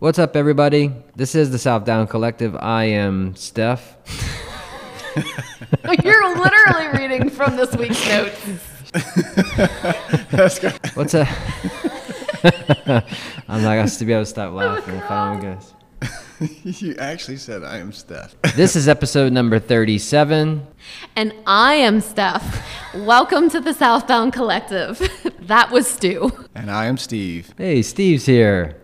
What's up, everybody? This is the Southbound Collective. I am Steph. You're literally reading from this week's notes. What's up? I'm not gonna be able to stop laughing if I don't guess. you actually said I am Steph. This is episode number 37. And I am Steph. Welcome to the Southbound Collective. that was Stu. and I am Steve. Hey, Steve's here.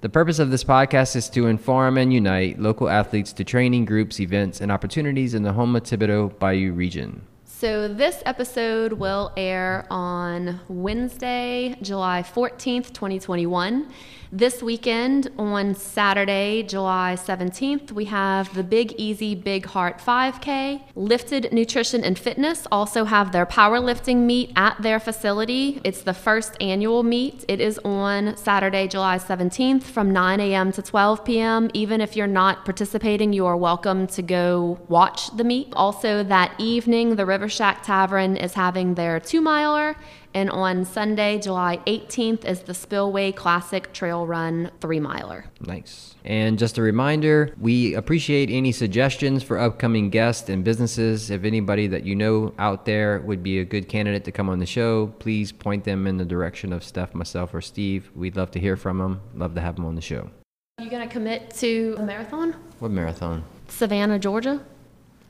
The purpose of this podcast is to inform and unite local athletes to training groups, events, and opportunities in the Houma Thibodaux Bayou region. So, this episode will air on Wednesday, July 14th, 2021. This weekend, on Saturday, July 17th, we have the Big Easy Big Heart 5K. Lifted Nutrition and Fitness also have their powerlifting meet at their facility. It's the first annual meet. It is on Saturday, July 17th from 9 a.m. to 12 p.m. Even if you're not participating, you are welcome to go watch the meet. Also, that evening, the River Shack Tavern is having their two miler. And on Sunday, July 18th, is the Spillway Classic Trail Run three miler. Nice. And just a reminder, we appreciate any suggestions for upcoming guests and businesses. If anybody that you know out there would be a good candidate to come on the show, please point them in the direction of Steph, myself, or Steve. We'd love to hear from them. Love to have them on the show. You gonna commit to a marathon? What marathon? Savannah, Georgia?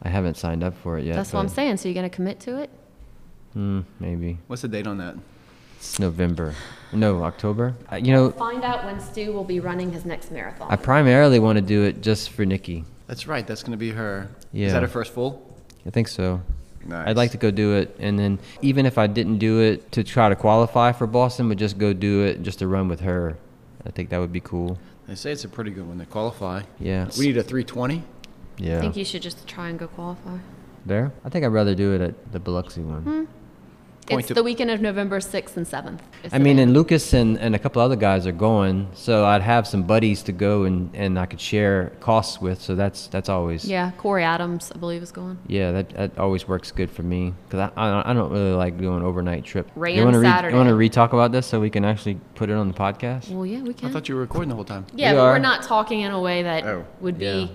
I haven't signed up for it yet. That's what I'm saying. So, you gonna commit to it? Hmm, maybe. What's the date on that? It's November. No, October. I, you know, Find out when Stu will be running his next marathon. I primarily want to do it just for Nikki. That's right. That's going to be her. Yeah. Is that her first full? I think so. Nice. I'd like to go do it, and then even if I didn't do it to try to qualify for Boston, but just go do it just to run with her. I think that would be cool. They say it's a pretty good one to qualify. Yeah. We need a 320. Yeah. I think you should just try and go qualify. there? I think I'd rather do it at the Biloxi one. Hmm. Point it's to- the weekend of November 6th and 7th. is I mean, Savannah. and Lucas and, and a couple other guys are going, so I'd have some buddies to go and, and I could share costs with. So that's that's always yeah, Corey Adams, I believe, is going. Yeah, that, that always works good for me because I, I I don't really like doing overnight trip. Ran you want to Saturday. you want to re-talk about this so we can actually put it on the podcast? Well, yeah, we can. I can. thought you were recording the whole time. yeah, We but are. we're not talking in a way that Oh. would be Yeah.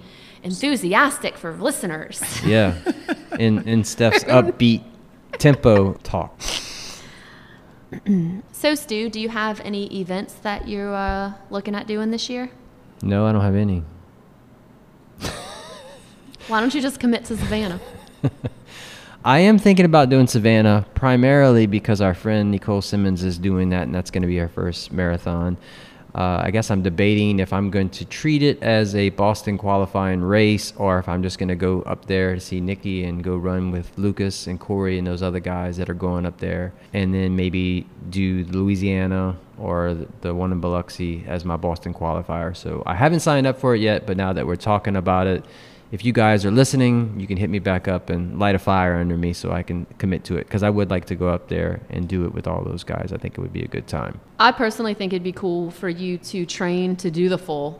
enthusiastic for listeners. Yeah, in in Steph's upbeat tempo talk. so, Stu, do you have any events that you're uh, looking at doing this year? No, I don't have any. Why don't you just commit to Savannah? I am thinking about doing Savannah primarily because our friend Nicole Simmons is doing that, and that's going to be our first marathon. Uh, I guess I'm debating if I'm going to treat it as a Boston qualifying race or if I'm just going to go up there to see Nikki and go run with Lucas and Corey and those other guys that are going up there, and then maybe do Louisiana or the- the one in Biloxi as my Boston qualifier. So I haven't signed up for it yet, but now that we're talking about it, if you guys are listening, you can hit me back up and light a fire under me so I can commit to it because I would like to go up there and do it with all those guys. I think it would be a good time. I personally think it'd be cool for you to train to do the full,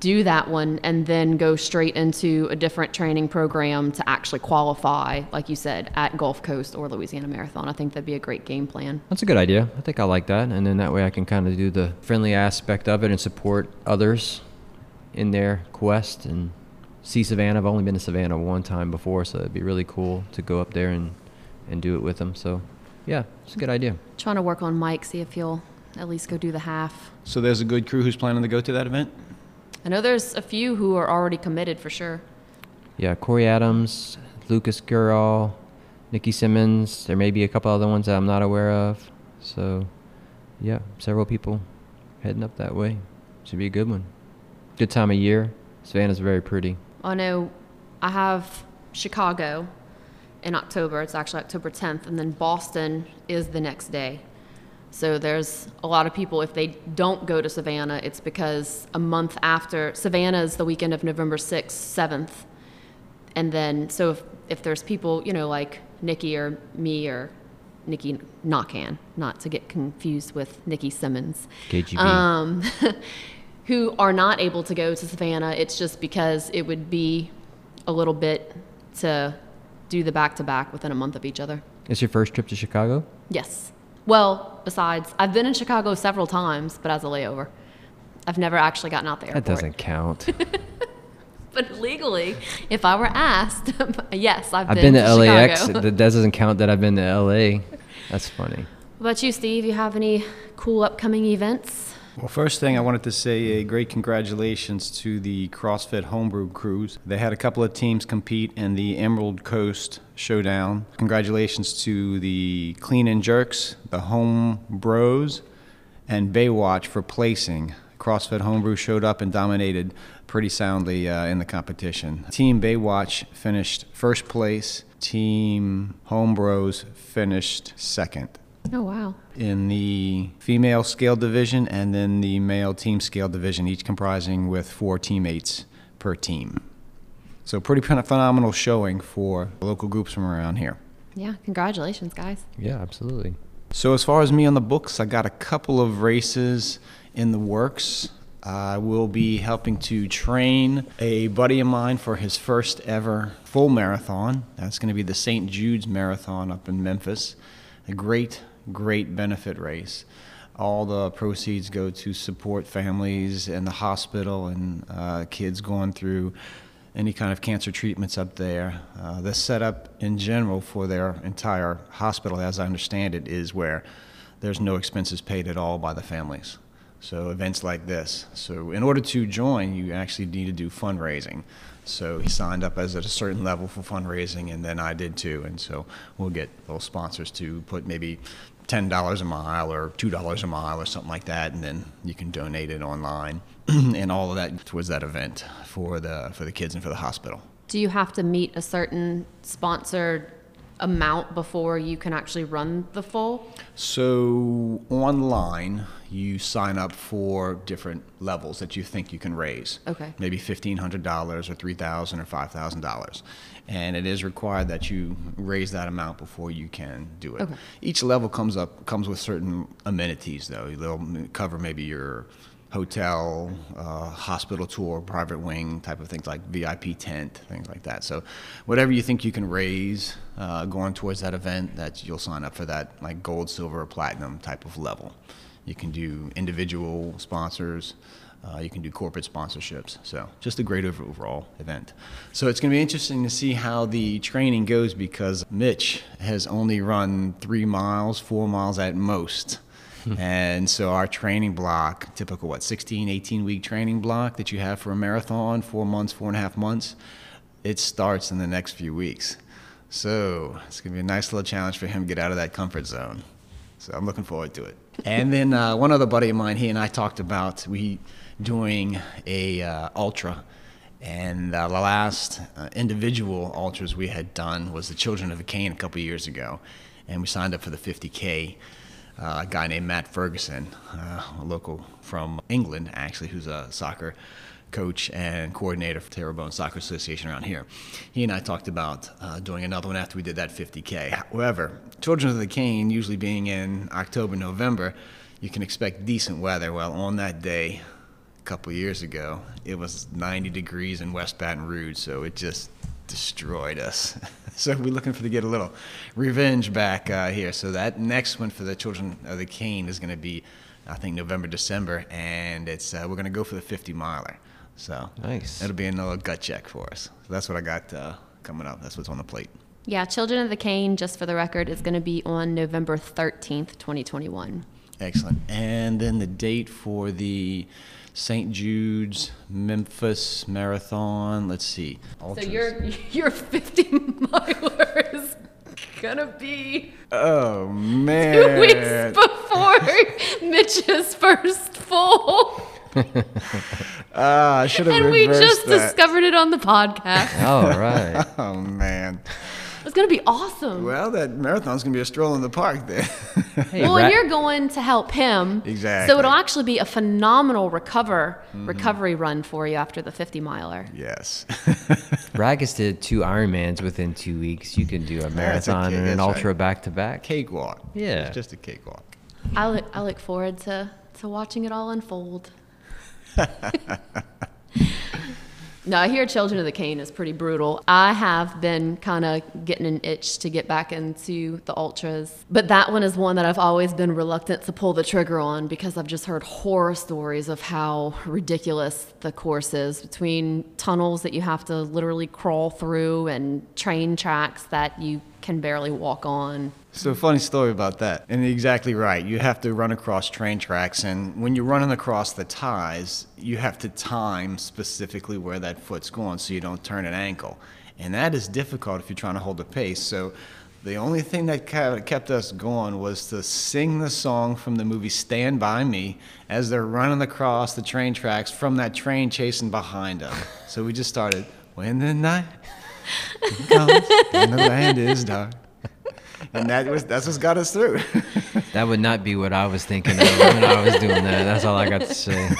do that one, and then go straight into a different training program to actually qualify, like you said, at Gulf Coast or Louisiana Marathon. I think that'd be a great game plan. That's a good idea. I think I like that. And then that way I can kind of do the friendly aspect of it and support others in their quest and see Savannah. I've only been to Savannah one time before, so it'd be really cool to go up there and, and do it with them. So, yeah, it's a good idea. Trying to work on Mike, see if he'll at least go do the half. So there's a good crew who's planning to go to that event. I know there's a few who are already committed for sure. Yeah, Corey Adams, Lucas Girl, Nikki Simmons. There may be a couple other ones that I'm not aware of. So, yeah, several people heading up that way. Should be a good one. Good time of year. Savannah's very pretty. I know I have Chicago in October. It's actually October 10th, and then Boston is the next day. So there's a lot of people, if they don't go to Savannah, it's because a month after, Savannah is the weekend of November 6th, 7th. And then, so if, if there's people, you know, like Nikki or me or Nikki Knockan, not to get confused with Nikki Simmons, KGB. um, who are not able to go to Savannah. It's just because it would be a little bit to do the back to back within a month of each other. It's your first trip to Chicago? Yes. Well, besides, I've been in Chicago several times, but as a layover. I've never actually gotten out the airport. That doesn't count. But legally, if I were asked, yes, I've, I've been to LAX. That doesn't count that I've been to LA. That's funny. What about you, Steve? You have any cool upcoming events? Well, first thing I wanted to say a great congratulations to the CrossFit Homebrew crews. They had a couple of teams compete in the Emerald Coast Showdown. Congratulations to the Clean and Jerks, the Home Bros, and Baywatch for placing. CrossFit Homebrew showed up and dominated pretty soundly uh, in the competition. Team Baywatch finished first place. Team Home Bros finished second Oh wow! in the female scale division and then the male team scale division, each comprising with four teammates per team. So pretty phenomenal showing for local groups from around here. Yeah, congratulations, guys. Yeah, absolutely. So as far as me on the books, I got a couple of races in the works. I will be helping to train a buddy of mine for his first ever full marathon. That's going to be the St. Jude's Marathon up in Memphis. A great, great benefit race. All the proceeds go to support families and the hospital and uh, kids going through any kind of cancer treatments up there. Uh, the setup in general for their entire hospital, as I understand it, is where there's no expenses paid at all by the families. So events like this. So in order to join, you actually need to do fundraising. So he signed up as at a certain level for fundraising, and then I did too. And so we'll get those sponsors to put maybe ten dollars a mile or two dollars a mile or something like that, and then you can donate it online, and all of that towards that event for the for the kids and for the hospital. Do you have to meet a certain sponsored amount before you can actually run the full? So online, you sign up for different levels that you think you can raise. Okay. Maybe fifteen hundred dollars, or three thousand, or five thousand dollars, and it is required that you raise that amount before you can do it. Okay. Each level comes up comes with certain amenities, though. They'll cover maybe your hotel, uh, hospital tour, private wing type of things like VIP tent, things like that. So, whatever you think you can raise uh, going towards that event, that you'll sign up for that like gold, silver, or platinum type of level. You can do individual sponsors. Uh, you can do corporate sponsorships. So, just a great overall event. So, it's going to be interesting to see how the training goes because Mitch has only run three miles, four miles at most. and so, our training block, typical, what, 16, 18 week training block that you have for a marathon, four months, four and a half months, it starts in the next few weeks. So, it's going to be a nice little challenge for him to get out of that comfort zone. So I'm looking forward to it. And then uh, one other buddy of mine, he and I talked about we doing a uh, ultra, and uh, the last uh, individual ultras we had done was the Children of the Cane a couple years ago, and we signed up for the 50k. Uh, a guy named Matt Ferguson, uh, a local from England, actually, who's a soccer coach and coordinator for Terrebonne Soccer Association around here. He and I talked about uh, doing another one after we did that 50K. However, Children of the Cane, usually being in October, November, you can expect decent weather. Well, on that day, a couple years ago, it was 90 degrees in West Baton Rouge, so it just destroyed us. so we're looking for to get a little revenge back uh, here. So that next one for the Children of the Cane is going to be, I think, November, December, and it's uh, we're going to go for the 50 miler. So Nice. It'll be another gut check for us. So that's what I got uh, coming up. That's what's on the plate. Yeah, Children of the Cane, just for the record, is going to be on November 13th, 2021. Excellent. And then the date for the St. Jude's Memphis Marathon. Let's see. So your your 50 miler is gonna be Oh man. Two weeks before Mitch's first full, Ah, I should have and we just that. discovered it on the podcast. All right. Oh man. It's gonna be awesome. Well, that marathon's gonna be a stroll in the park then. Hey, well, Ra- and you're going to help him. Exactly. So it'll actually be a phenomenal recover Mm-hmm. recovery run for you after the 50 miler. yes. Ragus did two Ironmans within two weeks. You can do a marathon okay, and an that's right. ultra back to back. cakewalk. Yeah. It's just a cakewalk. I look I look forward to to watching it all unfold. no, I hear Children of the Cane is pretty brutal. I have been kind of getting an itch to get back into the ultras, but that one is one that I've always been reluctant to pull the trigger on because I've just heard horror stories of how ridiculous the course is between tunnels that you have to literally crawl through and train tracks that you can barely walk on. So funny story about that. And exactly right. You have to run across train tracks and when you're running across the ties, you have to time specifically where that foot's going so you don't turn an ankle. And that is difficult if you're trying to hold a pace. So the only thing that kept us going was to sing the song from the movie Stand By Me as they're running across the train tracks from that train chasing behind them. So we just started, When the night comes and the land is dark and that was that's what's got us through. that would not be what I was thinking of when I was doing that. That's all I got to say.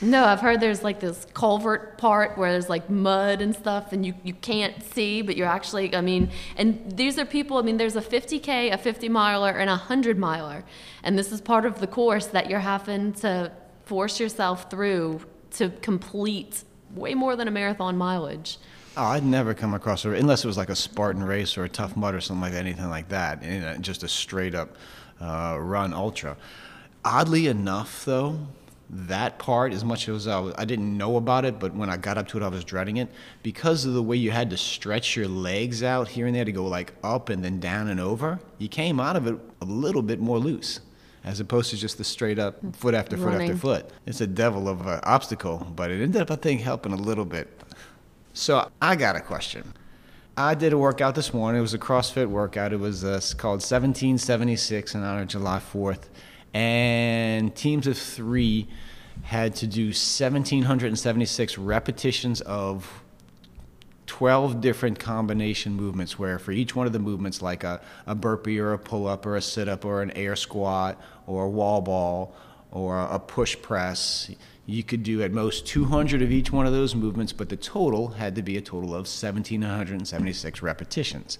no, I've heard there's like this culvert part where there's like mud and stuff, and you you can't see, but you're actually. I mean, and these are people. I mean, there's a 50k, a 50 miler, and a 100 miler, and this is part of the course that you're having to force yourself through to complete way more than a marathon mileage. Oh, I'd never come across a unless it was like a Spartan race or a Tough Mud or something like that, anything like that. And just a straight up uh, run ultra. Oddly enough, though, that part, as much as I, was, I didn't know about it, but when I got up to it, I was dreading it because of the way you had to stretch your legs out here and there to go like up and then down and over. You came out of it a little bit more loose as opposed to just the straight up foot after foot Running. after foot. It's a devil of an obstacle, but it ended up, I think, helping a little bit. So I got a question. I did a workout this morning. It was a CrossFit workout. It was uh, called 1776 in honor of July 4th. And teams of three had to do 1,776 repetitions of 12 different combination movements where for each one of the movements like a, a burpee or a pull-up or a sit-up or an air squat or a wall ball or a push press you could do at most 200 of each one of those movements, but the total had to be a total of 1,776 repetitions.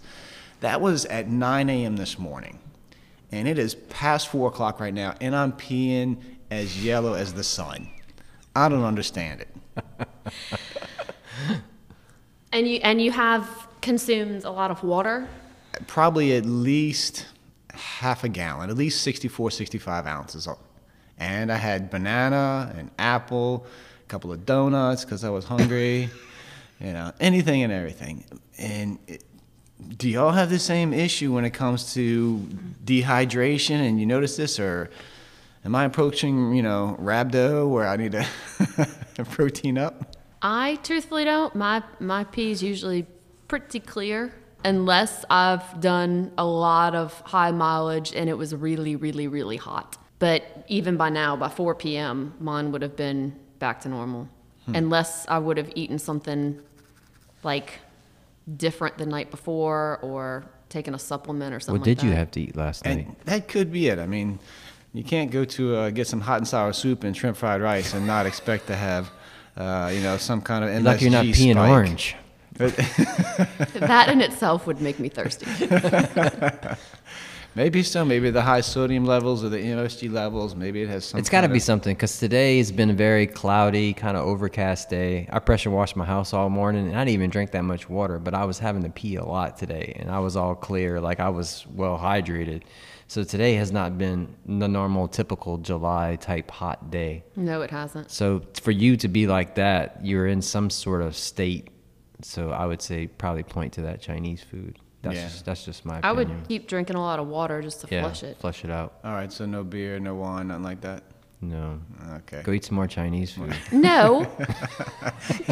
That was at 9 a.m. this morning. And it is past 4 o'clock right now, and I'm peeing as yellow as the sun. I don't understand it. and you and you have consumed a lot of water? Probably at least half a gallon, at least 64, 65 ounces and I had banana and apple, a couple of donuts because I was hungry, you know, anything and everything. And it, do y'all have the same issue when it comes to dehydration? And you notice this, or am I approaching, you know, rhabdo where I need to protein up? I truthfully don't. My my pee is usually pretty clear unless I've done a lot of high mileage and it was really, really, really hot. But even by now, by 4 p.m., mine would have been back to normal, hmm. unless I would have eaten something like different the night before or taken a supplement or something. What did like you have to eat last night? That could be it. I mean, you can't go to uh, get some hot and sour soup and shrimp fried rice and not expect to have, uh, you know, some kind of MSG like you're not peeing spike. orange. that in itself would make me thirsty. Maybe so. Maybe the high sodium levels or the MSG levels. Maybe it has some. It's got to be something because today has been a very cloudy, kind of overcast day. I pressure washed my house all morning, and I didn't even drink that much water. But I was having to pee a lot today, and I was all clear, like I was well hydrated. So today has not been the normal, typical July type hot day. No, it hasn't. So for you to be like that, you're in some sort of state. So I would say probably point to that Chinese food. That's yeah. just, that's just my. Opinion. I would keep drinking a lot of water just to yeah, flush it. Flush it out. All right, so no beer, no wine, nothing like that. No. Okay. Go eat some more Chinese food. no.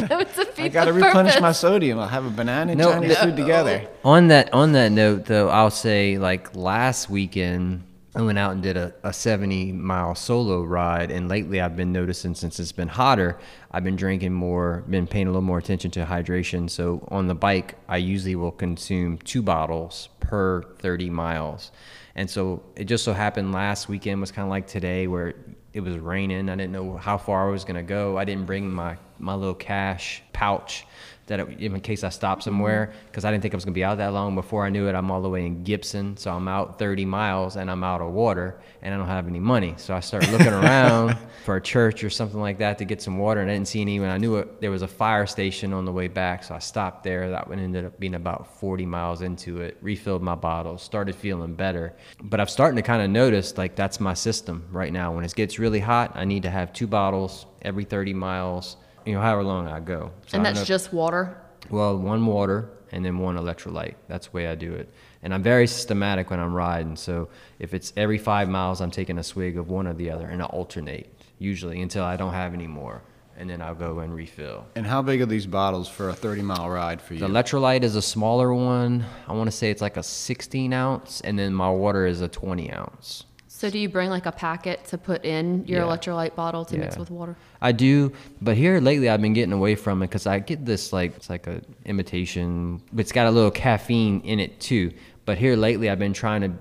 no, it's a I got to replenish my sodium. I'll have a banana and no, Chinese no. food together. On that on that note, though, I'll say like last weekend I went out and did a, a 70 mile solo ride. And lately, I've been noticing since it's been hotter, I've been drinking more, been paying a little more attention to hydration. So on the bike, I usually will consume two bottles per 30 miles. And so it just so happened last weekend was kind of like today where it was raining. I didn't know how far I was going to go. I didn't bring my, my little cash pouch that it, in case I stop somewhere because I didn't think I was gonna be out that long. Before I knew it, I'm all the way in Gibson, so I'm out 30 miles and I'm out of water and I don't have any money. So I started looking around for a church or something like that to get some water, and I didn't see any. When I knew it, there was a fire station on the way back, so I stopped there. That one ended up being about 40 miles into it. Refilled my bottles, started feeling better, but I'm starting to kind of notice like that's my system right now. When it gets really hot, I need to have two bottles every 30 miles you know, however long I go. So and that's just water? Well, one water and then one electrolyte. That's the way I do it. And I'm very systematic when I'm riding. So if it's every five miles, I'm taking a swig of one or the other and I alternate usually until I don't have any more. And then I'll go and refill. And how big are these bottles for a 30 mile ride for you? The electrolyte is a smaller one. I want to say it's like a 16 ounce, and then my water is a 20 ounce. So do you bring like a packet to put in your yeah. electrolyte bottle to yeah. mix with water? I do, but here lately I've been getting away from it because I get this like it's like a imitation, but it's got a little caffeine in it too. But here lately I've been trying to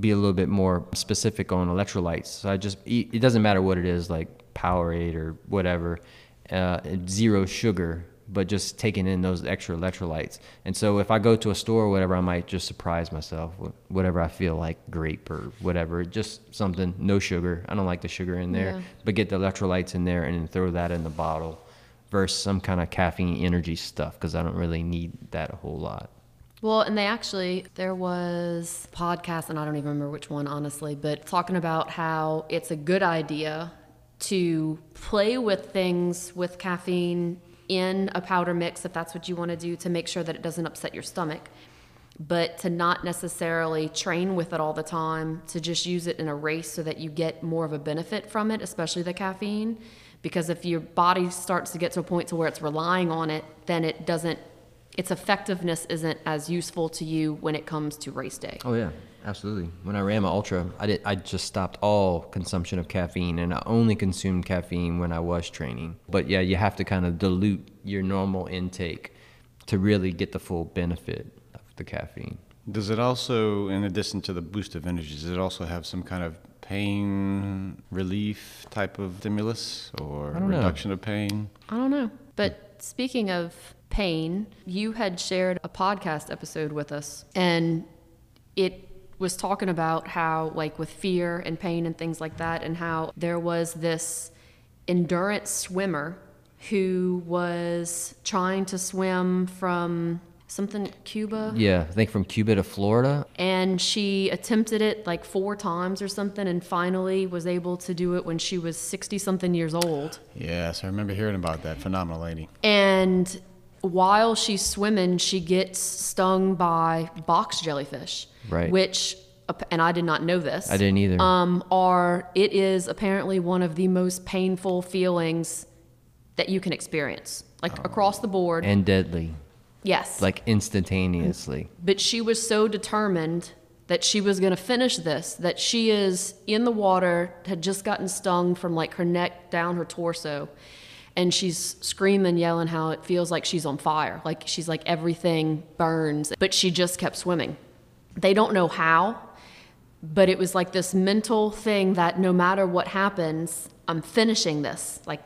be a little bit more specific on electrolytes. So I just eat, it doesn't matter what it is, like Powerade or whatever, uh, zero sugar but just taking in those extra electrolytes. And so if I go to a store or whatever, I might just surprise myself with whatever I feel like grape or whatever, just something, no sugar. I don't like the sugar in there, yeah. but get the electrolytes in there and then throw that in the bottle versus some kind of caffeine energy stuff because I don't really need that a whole lot. Well, and they actually, there was a podcast, and I don't even remember which one, honestly, but talking about how it's a good idea to play with things with caffeine in a powder mix if that's what you want to do to make sure that it doesn't upset your stomach. But to not necessarily train with it all the time, to just use it in a race so that you get more of a benefit from it, especially the caffeine. Because if your body starts to get to a point to where it's relying on it, then it doesn't, its effectiveness isn't as useful to you when it comes to race day. Oh, yeah. Absolutely. When I ran my ultra, I did. I just stopped all consumption of caffeine, and I only consumed caffeine when I was training. But yeah, you have to kind of dilute your normal intake to really get the full benefit of the caffeine. Does it also, in addition to the boost of energy, does it also have some kind of pain relief type of stimulus or reduction know. of pain? I don't know. But speaking of pain, you had shared a podcast episode with us, and it was talking about how, like, with fear and pain and things like that, and how there was this endurance swimmer who was trying to swim from something Cuba. Yeah, I think from Cuba to Florida. And she attempted it like four times or something and finally was able to do it when she was 60 something years old. Yes, I remember hearing about that. Phenomenal lady. And while she's swimming, she gets stung by box jellyfish, right. which and I did not know this. I didn't either. Um, are it is apparently one of the most painful feelings that you can experience, like oh. across the board, and deadly. Yes, like instantaneously. But she was so determined that she was going to finish this that she is in the water, had just gotten stung from like her neck down her torso, and she's screaming, yelling how it feels like she's on fire. Like she's like everything burns, but she just kept swimming. They don't know how, but it was like this mental thing that no matter what happens, I'm finishing this. Like,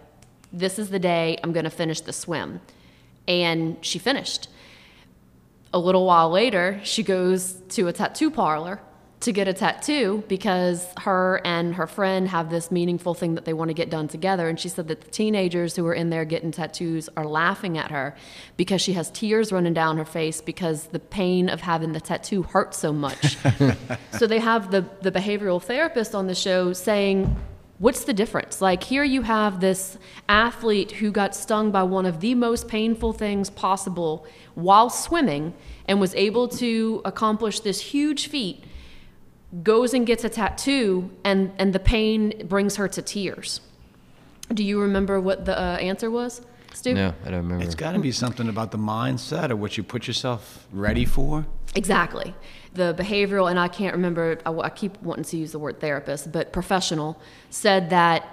this is the day I'm going to finish the swim. And she finished. A little while later, she goes to a tattoo parlor to get a tattoo because her and her friend have this meaningful thing that they want to get done together. And she said that the teenagers who are in there getting tattoos are laughing at her because she has tears running down her face because the pain of having the tattoo hurts so much. so they have the, the behavioral therapist on the show saying, What's the difference? Like, here you have this athlete who got stung by one of the most painful things possible while swimming and was able to accomplish this huge feat goes and gets a tattoo, and, and the pain brings her to tears. Do you remember what the uh, answer was, Stu? No, I don't remember. It's got to be something about the mindset or what you put yourself ready for. Exactly. The behavioral, and I can't remember, I, I keep wanting to use the word therapist, but professional said that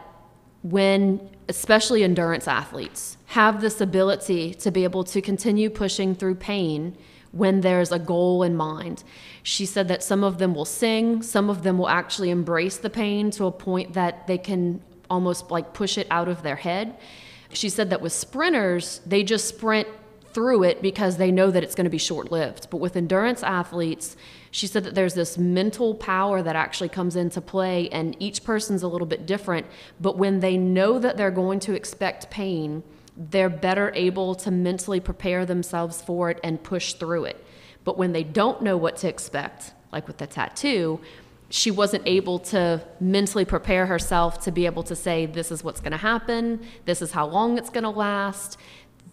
when, especially endurance athletes, have this ability to be able to continue pushing through pain when there's a goal in mind. She said that some of them will sing, some of them will actually embrace the pain to a point that they can almost like push it out of their head. She said that with sprinters, they just sprint through it because they know that it's going to be short lived. But with endurance athletes, she said that there's this mental power that actually comes into play, and each person's a little bit different. But when they know that they're going to expect pain, they're better able to mentally prepare themselves for it and push through it. But when they don't know what to expect, like with the tattoo, she wasn't able to mentally prepare herself to be able to say, This is what's going to happen, this is how long it's going to last,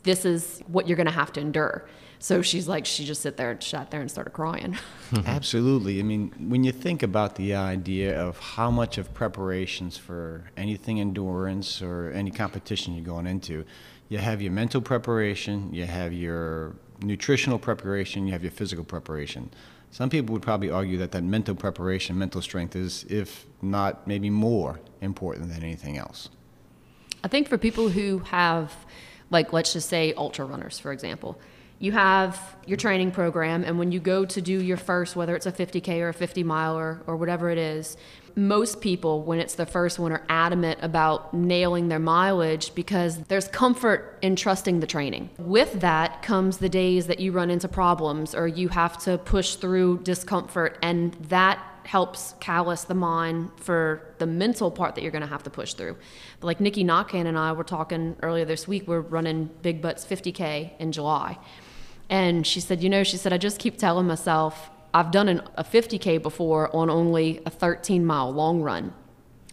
this is what you're going to have to endure. So she's like, she just sit there and sat there and started crying. Absolutely. I mean, when you think about the idea of how much of preparations for anything endurance or any competition you're going into, you have your mental preparation, you have your nutritional preparation, you have your physical preparation. Some people would probably argue that that mental preparation, mental strength is, if not maybe more important than anything else. I think for people who have, like, let's just say ultra runners, for example, you have your training program, and when you go to do your first, whether it's a 50K or a 50 miler or whatever it is, most people, when it's the first one, are adamant about nailing their mileage because there's comfort in trusting the training. With that comes the days that you run into problems or you have to push through discomfort, and that helps callous the mind for the mental part that you're going to have to push through. But like Nikki Knockan and I were talking earlier this week, we're running Big Butts 50K in July. And she said, You know, she said, I just keep telling myself, I've done an, a 50K before on only a 13 mile long run.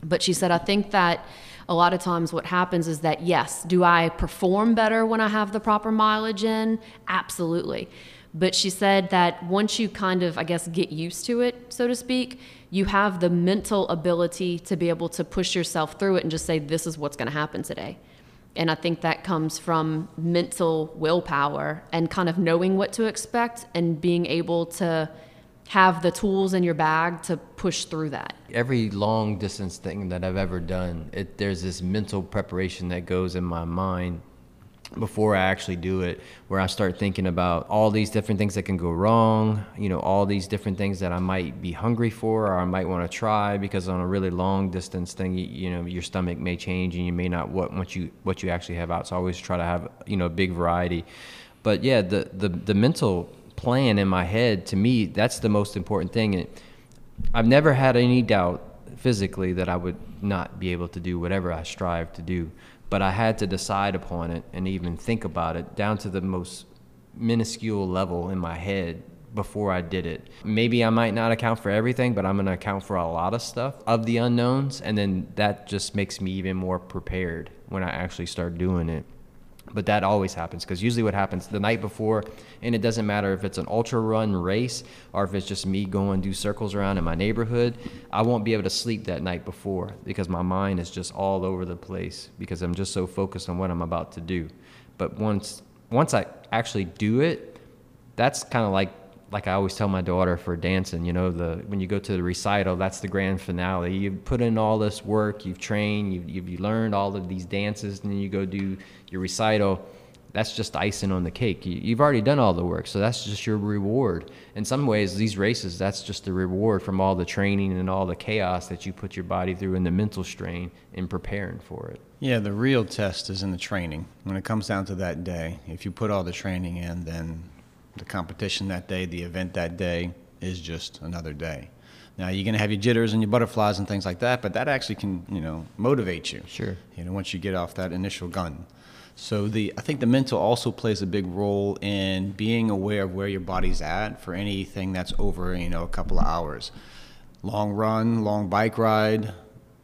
But she said, I think that a lot of times what happens is that, yes, do I perform better when I have the proper mileage in? Absolutely. But she said that once you kind of, I guess, get used to it, so to speak, you have the mental ability to be able to push yourself through it and just say, this is what's going to happen today. And I think that comes from mental willpower and kind of knowing what to expect and being able to have the tools in your bag to push through that. Every long distance thing that I've ever done, it, there's this mental preparation that goes in my mind before I actually do it, where I start thinking about all these different things that can go wrong, you know, all these different things that I might be hungry for or I might want to try because on a really long distance thing, you, you know, your stomach may change and you may not what what you what you actually have out. So I always try to have, you know, a big variety. But yeah, the the the mental plan in my head to me, that's the most important thing. And I've never had any doubt physically that I would not be able to do whatever I strive to do but I had to decide upon it and even think about it down to the most minuscule level in my head before I did it. Maybe I might not account for everything, but I'm going to account for a lot of stuff of the unknowns, and then that just makes me even more prepared when I actually start doing it but that always happens because usually what happens the night before and it doesn't matter if it's an ultra run race or if it's just me going do circles around in my neighborhood i won't be able to sleep that night before because my mind is just all over the place because i'm just so focused on what i'm about to do. But once once i actually do it that's kind of like like I always tell my daughter for dancing, you know, the when you go to the recital, that's the grand finale. You've put in all this work, you've trained, you've, you've you learned all of these dances, and then you go do your recital. That's just icing on the cake. You, you've already done all the work, so that's just your reward. In some ways, these races, that's just the reward from all the training and all the chaos that you put your body through and the mental strain in preparing for it. Yeah, the real test is in the training. When it comes down to that day, if you put all the training in, then the competition that day, the event that day is just another day. Now you're going to have your jitters and your butterflies and things like that, but that actually can, you know, motivate you. Sure. You know, once you get off that initial gun. So the I think the mental also plays a big role in being aware of where your body's at for anything that's over, you know, a couple of hours. Long run, long bike ride.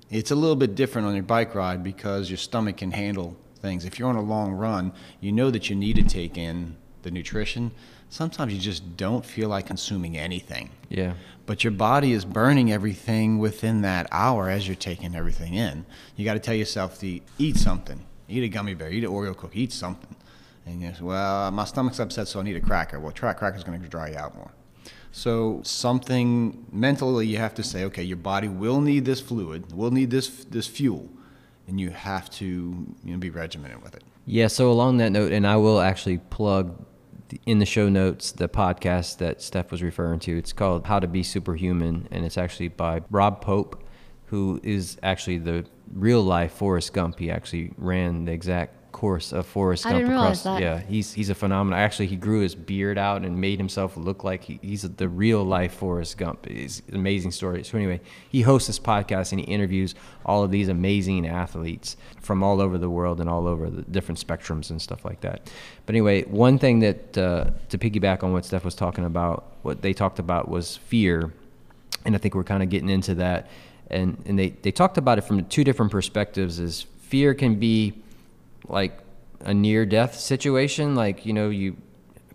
It's a little bit different on your bike ride because your stomach can handle things. If you're on a long run, you know that you need to take in the nutrition sometimes you just don't feel like consuming anything. Yeah. But your body is burning everything within that hour as you're taking everything in. You got to tell yourself to eat something. Eat a gummy bear, eat an Oreo cookie, eat something. And you say, well, my stomach's upset, so I need a cracker. Well, cracker's going to dry you out more. So something mentally you have to say, okay, your body will need this fluid, will need this this fuel, and you have to you know, be regimented with it. Yeah. So along that note, and I will actually plug in the show notes the podcast that Steph was referring to. It's called How to Be Superhuman, and it's actually by Rob Pope, who is actually the real life Forrest Gump. He actually ran the exact course of Forrest I Gump didn't realize across. that. Yeah, he's he's a phenomenon. Actually, he grew his beard out and made himself look like he, he's the real life Forrest Gump. It's an amazing story. So anyway, he hosts this podcast and he interviews all of these amazing athletes from all over the world and all over the different spectrums and stuff like that. But anyway, one thing that uh, to piggyback on what Steph was talking about, what they talked about was fear and I think we're kind of getting into that. And and they they talked about it from two different perspectives. Is fear can be like a near death situation, like you know you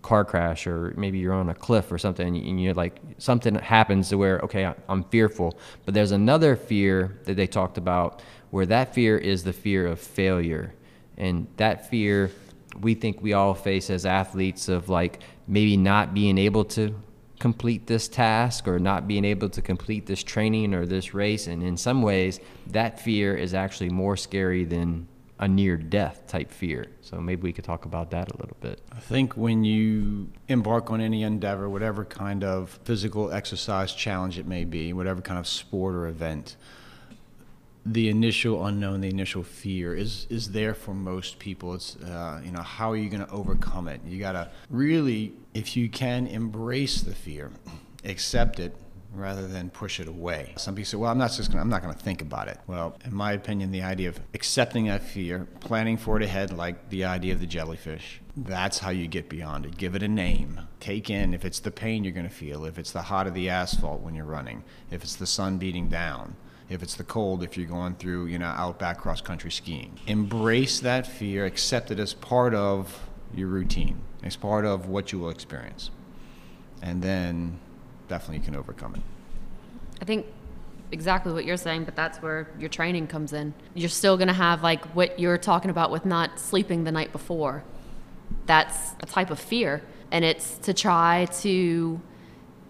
car crash or maybe you're on a cliff or something and you're like something happens to where okay i'm fearful. But there's another fear that they talked about where that fear is the fear of failure. And that fear we think we all face as athletes of like maybe not being able to complete this task or not being able to complete this training or this race. And in some ways, that fear is actually more scary than a near death type fear. So maybe we could talk about that a little bit. I think when you embark on any endeavor, whatever kind of physical exercise challenge it may be, whatever kind of sport or event, the initial unknown, the initial fear is is there for most people. It's uh, you know how are you going to overcome it? You got to really, if you can, embrace the fear, accept it rather than push it away. Some people say, "Well, I'm not just gonna, I'm not going to think about it." Well, in my opinion, the idea of accepting that fear, planning for it ahead, like the idea of the jellyfish, that's how you get beyond it. Give it a name. Take in if it's the pain you're going to feel, if it's the hot of the asphalt when you're running, if it's the sun beating down if it's the cold, if you're going through, you know, outback cross country skiing. Embrace that fear, accept it as part of your routine, as part of what you will experience. And then definitely can overcome it. I think exactly what you're saying, but that's where your training comes in. You're still going to have like what you're talking about with not sleeping the night before. That's a type of fear, and it's to try to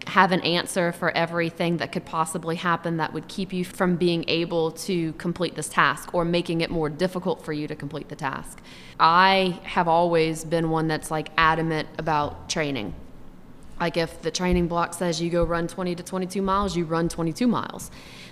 have an answer for everything that could possibly happen that would keep you from being able to complete this task or making it more difficult for you to complete the task. I have always been one that's like adamant about training. Like if the training block says you go run 20 to 22 miles, you run 22 miles.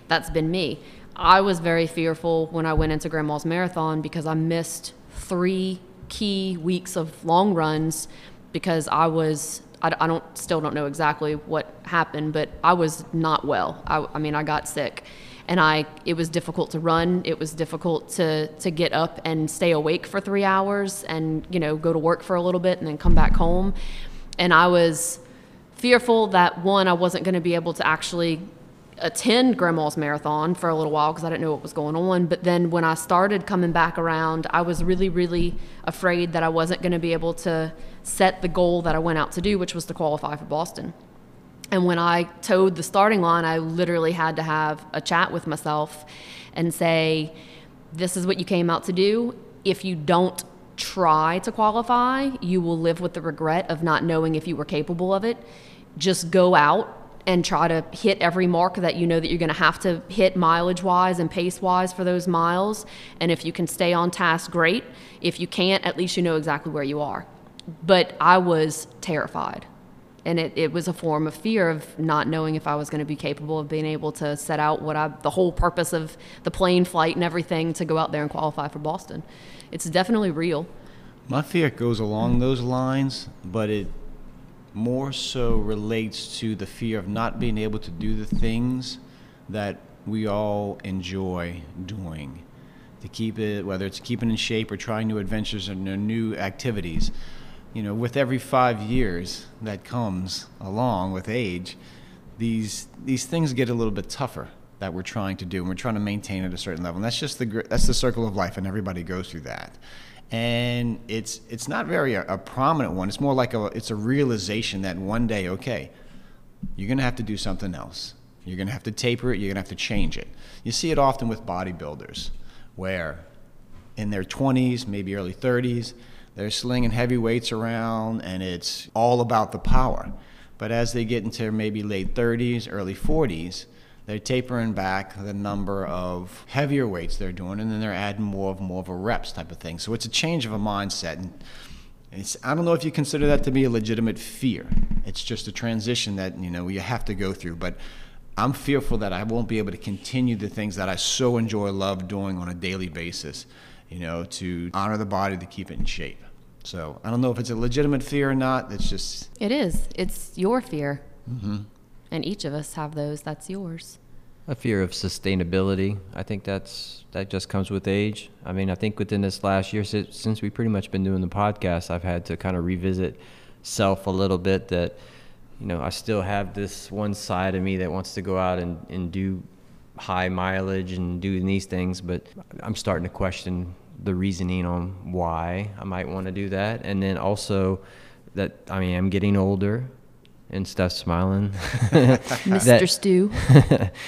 That's been me. I was very fearful when I went into Grandma's Marathon because I missed three key weeks of long runs because I was I, don't still don't know exactly what happened, but I was not well. I, I mean, I got sick, and I it was difficult to run. It was difficult to to get up and stay awake for three hours, and you know go to work for a little bit and then come back home. And I was fearful that one, I wasn't going to be able to actually attend Grandma's marathon for a little while because I didn't know what was going on. But then when I started coming back around, I was really, really afraid that I wasn't going to be able to set the goal that I went out to do, which was to qualify for Boston. And when I toed the starting line, I literally had to have a chat with myself and say, This is what you came out to do. If you don't try to qualify, you will live with the regret of not knowing if you were capable of it. Just go out and try to hit every mark that you know that you're going to have to hit mileage wise and pace wise for those miles. And if you can stay on task, great. If you can't, at least you know exactly where you are. But I was terrified. And it, it was a form of fear of not knowing if I was going to be capable of being able to set out what I, the whole purpose of the plane flight and everything to go out there and qualify for Boston. It's definitely real. My fear goes along those lines, but it more so relates to the fear of not being able to do the things that we all enjoy doing. To keep it, whether it's keeping in shape or trying new adventures or new activities, you know, with every five years that comes along with age, these these things get a little bit tougher that we're trying to do, and we're trying to maintain at a certain level. And that's just the that's the circle of life, and everybody goes through that. And it's it's not very a, a prominent one. It's more like a it's a realization that one day, okay, you're going to have to do something else. You're going to have to taper it. You're going to have to change it. You see it often with bodybuilders, where in their 20s, maybe early 30s, they're slinging heavy weights around, and it's all about the power. But as they get into maybe late 30s, early 40s, they're tapering back the number of heavier weights they're doing, and then they're adding more of more of a reps type of thing. So it's a change of a mindset. And it's, I don't know if you consider that to be a legitimate fear. It's just a transition that you know you have to go through. But I'm fearful that I won't be able to continue the things that I so enjoy, love doing on a daily basis you know, to honor the body to keep it in shape. So I don't know if it's a legitimate fear or not. It's just It is. It's your fear. Mm-hmm. And each of us have those. That's yours. A fear of sustainability. I think that's that just comes with age. I mean, I think within this last year, since, we've pretty much been doing the podcast, I've had to kind of revisit self a little bit. That you know, I still have this one side of me that wants to go out and, and do high mileage and do these things, but I'm starting to question the reasoning on why I might want to do that. And then also that I mean I'm getting older and stuff smiling. Mr. That- Stew.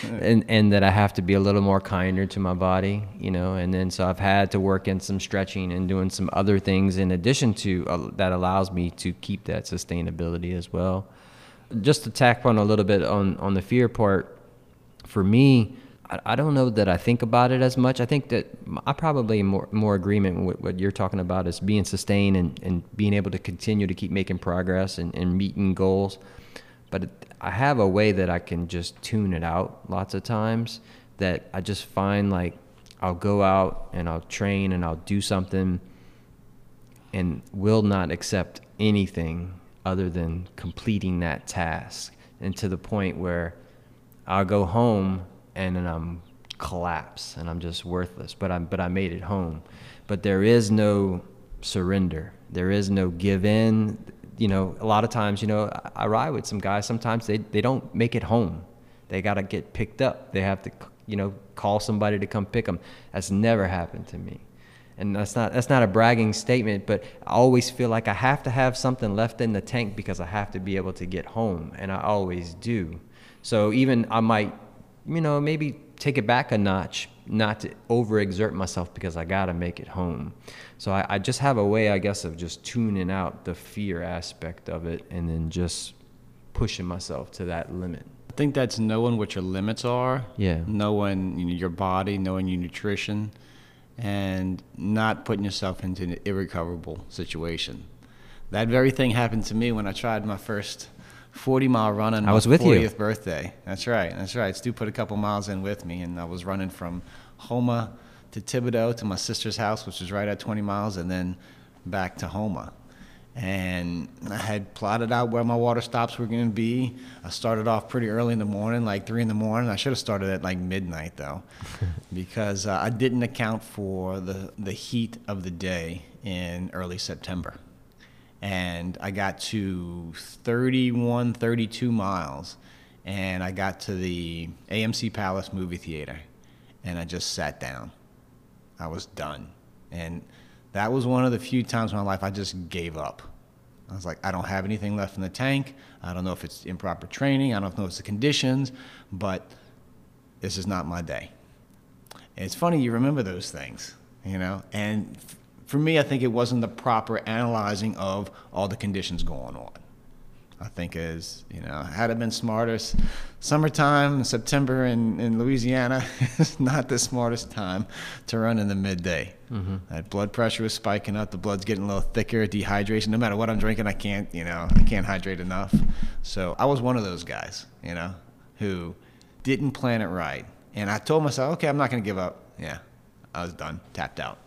and and that I have to be a little more kinder to my body, you know. And then so I've had to work in some stretching and doing some other things in addition to uh, that allows me to keep that sustainability as well. Just to tack on a little bit on on the fear part, for me, I, don't know that I think about it as much. I think that I probably more more agreement with what you're talking about is being sustained and, and being able to continue to keep making progress and, and meeting goals. But I have a way that I can just tune it out lots of times that I just find like I'll go out and I'll train and I'll do something and will not accept anything other than completing that task and to the point where I'll go home and then I'm collapse and I'm just worthless but I'm but I made it home. But there is no surrender. There is no give in. You know a lot of times you know I, I ride with some guys sometimes they, they don't make it home. They got to get picked up. They have to you know call somebody to come pick them that's never happened to me. And that's not that's not a bragging statement but i always feel like i have to have something left in the tank because i have to be able to get home and i always do. So even i might you know maybe take it back a notch not to overexert myself because i gotta make it home so I, I just have a way i guess of just tuning out the fear aspect of it and then just pushing myself to that limit I think that's knowing what your limits are. Yeah. Knowing you know, your body, knowing your nutrition, and not putting yourself into an irrecoverable situation. That very thing happened to me when I tried my first 40 mile run on I my was with you. 40th birthday. That's right. That's right. Stu put a couple miles in with me, and I was running from Houma to Thibodaux to my sister's house, which is right at 20 miles, and then back to Houma. And I had plotted out where my water stops were going to be. I started off pretty early in the morning, like three in the morning. I should have started at like midnight though, because uh, I didn't account for the the heat of the day in early September. And I got to 31, 32 miles, and I got to the AMC Palace movie theater, and I just sat down. I was done. And that was one of the few times in my life I just gave up. I was like, I don't have anything left in the tank. I don't know if it's improper training. I don't know if it's the conditions, but this is not my day. And it's funny, you remember those things, you know? And for me, I think it wasn't the proper analyzing of all the conditions going on. I think is, you know, had it been smarter, summertime, September in, in Louisiana is not the smartest time to run in the midday. Mm-hmm. That blood pressure was spiking up, the blood's getting a little thicker, dehydration. No matter what I'm drinking, I can't, you know, I can't hydrate enough. So I was one of those guys, you know, who didn't plan it right. And I told myself, okay, I'm not going to give up. Yeah, I was done, tapped out.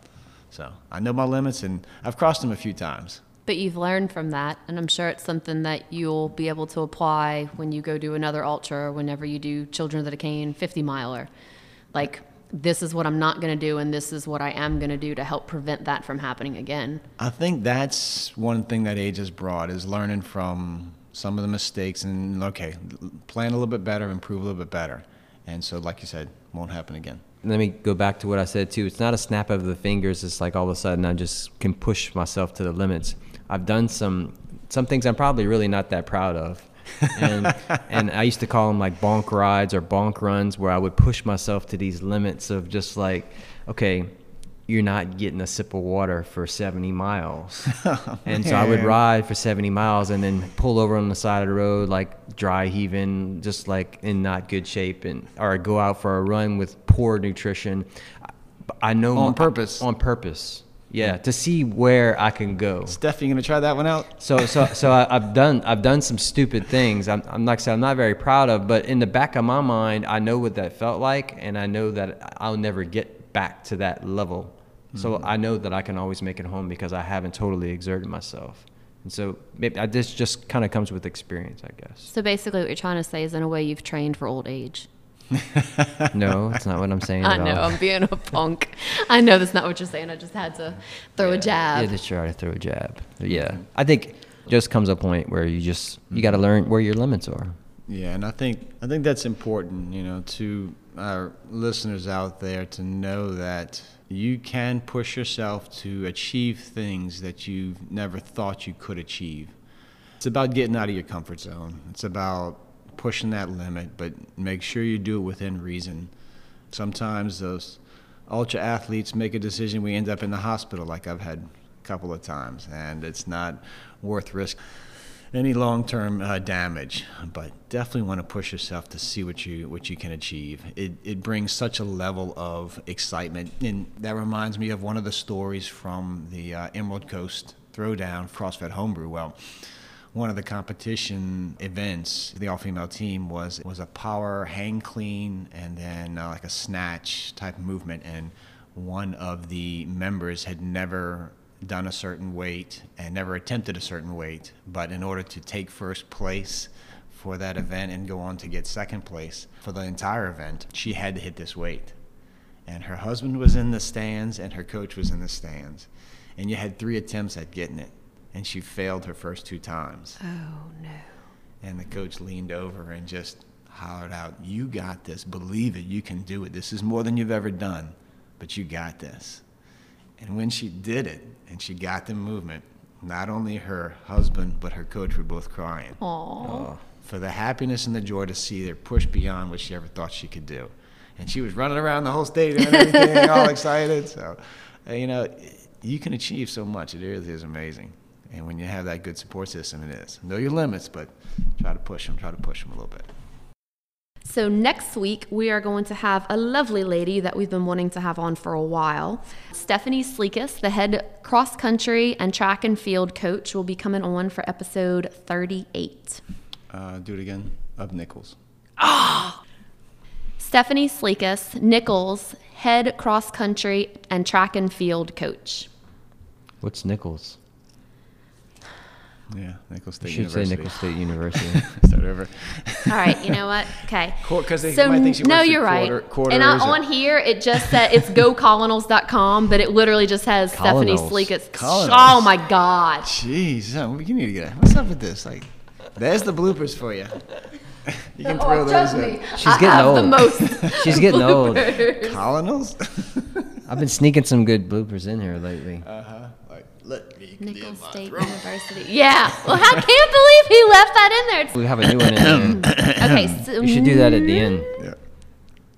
So I know my limits, and I've crossed them a few times. But you've learned from that, and I'm sure it's something that you'll be able to apply when you go do another ultra or whenever you do Children of the Decane 50 miler. Like, this is what I'm not going to do, and this is what I am going to do to help prevent that from happening again. I think that's one thing that age has brought is learning from some of the mistakes and okay, plan a little bit better, improve a little bit better. And so, like you said, won't happen again. Let me go back to what I said too. It's not a snap of the fingers. It's like all of a sudden I just can push myself to the limits. I've done some some things I'm probably really not that proud of, and and I used to call them like bonk rides or bonk runs, where I would push myself to these limits of just like, okay, you're not getting a sip of water for 70 miles, oh, and so I would ride for 70 miles and then pull over on the side of the road like dry heaving, just like in not good shape, and or go out for a run with poor nutrition. I- I know On my- purpose. On purpose, yeah, to see where I can go. Steph, you gonna try that one out? So so so I, I've done I've done some stupid things. I'm I'm like I said I'm not very proud of, but in the back of my mind, I know what that felt like, and I know that I'll never get back to that level So mm-hmm. I know that I can always make it home because I haven't totally exerted myself. And so maybe I, this just kind of comes with experience, I guess. So basically, what you're trying to say is, in a way, you've trained for old age. no, that's not what I'm saying. I at know all. I'm being a punk. I know that's not what you're saying. I just had to throw a jab. Yeah, just try to throw a jab. Yeah, I think just comes a point where you just you got to mm-hmm. learn where your limits are. Yeah, and I think I think that's important, you know, to our listeners out there to know that you can push yourself to achieve things that you've never thought you could achieve. It's about getting out of your comfort zone. It's about pushing that limit, but make sure you do it within reason. Sometimes those ultra athletes make a decision, we end up in the hospital, like I've had a couple of times, and it's not worth risk any long-term uh, damage, but definitely want to push yourself to see what you what you can achieve. It it brings such a level of excitement, and that reminds me of one of the stories from the uh, Emerald Coast Throwdown CrossFit Homebrew. Well, one of the competition events, the all-female team was was a power hang clean and then uh, like a snatch type movement, and one of the members had never done a certain weight and never attempted a certain weight, but in order to take first place for that event and go on to get second place for the entire event, she had to hit this weight. And her husband was in the stands and her coach was in the stands. And you had three attempts at getting it, and she failed her first two times. oh no. And the coach leaned over and just hollered out, You got this. Believe it. You can do it. This is more than you've ever done, but you got this. And when she did it and she got the movement, not only her husband, but her coach were both crying Aw. for the happiness and the joy to see her push beyond what she ever thought she could do. And she was running around the whole stadium and everything, all excited. So, uh, you know, you can achieve so much. It really is amazing. And when you have that good support system, it is. Know your limits, but try to push them, try to push them a little bit. So next week we are going to have a lovely lady that we've been wanting to have on for a while. Stephanie Sleekus, the head cross country and track and field coach, will be coming on for episode 38. Uh, do it again. Of Nicholls. Stephanie Sleekus, Nicholls, head cross country and track and field coach. What's Nicholls? Yeah, Nicholls You State should say University. Nicholls State University. Start over. All right, you know what? Okay. Because they so might think she no, you're right. quarter, and I, quarters or- on here, it just said it's gocolonels.com, but it literally just has Stephanie Sleek. It's Colonels. Oh my God. Jeez, oh, you need to get. What's up with this? Like, there's the bloopers for you. You can throw Oh, those trust in. me. She's I getting have old. the most. She's getting old. bloopers. Colonels. I've been sneaking some good bloopers in here lately. uh huh. Like, let me. Nicholls State University. Yeah. Well, I can't believe he left that in there. We have a new one in there. Okay. So We should do that at the end. Yeah.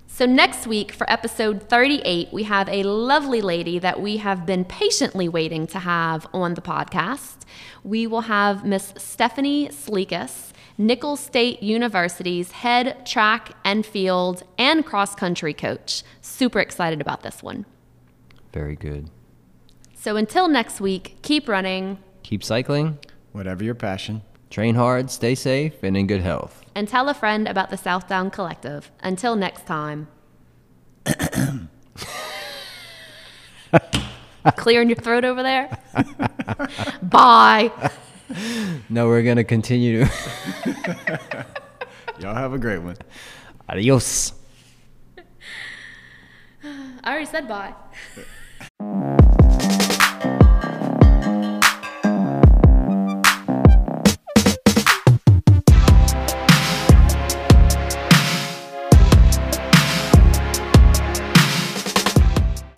So, next week for episode 38, we have a lovely lady that we have been patiently waiting to have on the podcast. We will have Miss Stephanie Sleekus, Nicholls State University's head track and field and cross country coach. Super excited about this one. Very good. So, until next week, keep running Keep cycling, Whatever your passion. train hard, stay safe, and in good health. and tell a friend about the Southbound Collective. Until next time. Clearing your throat over there? Bye. No, we're going to continue to. Y'all have a great one. Adios. I already said bye you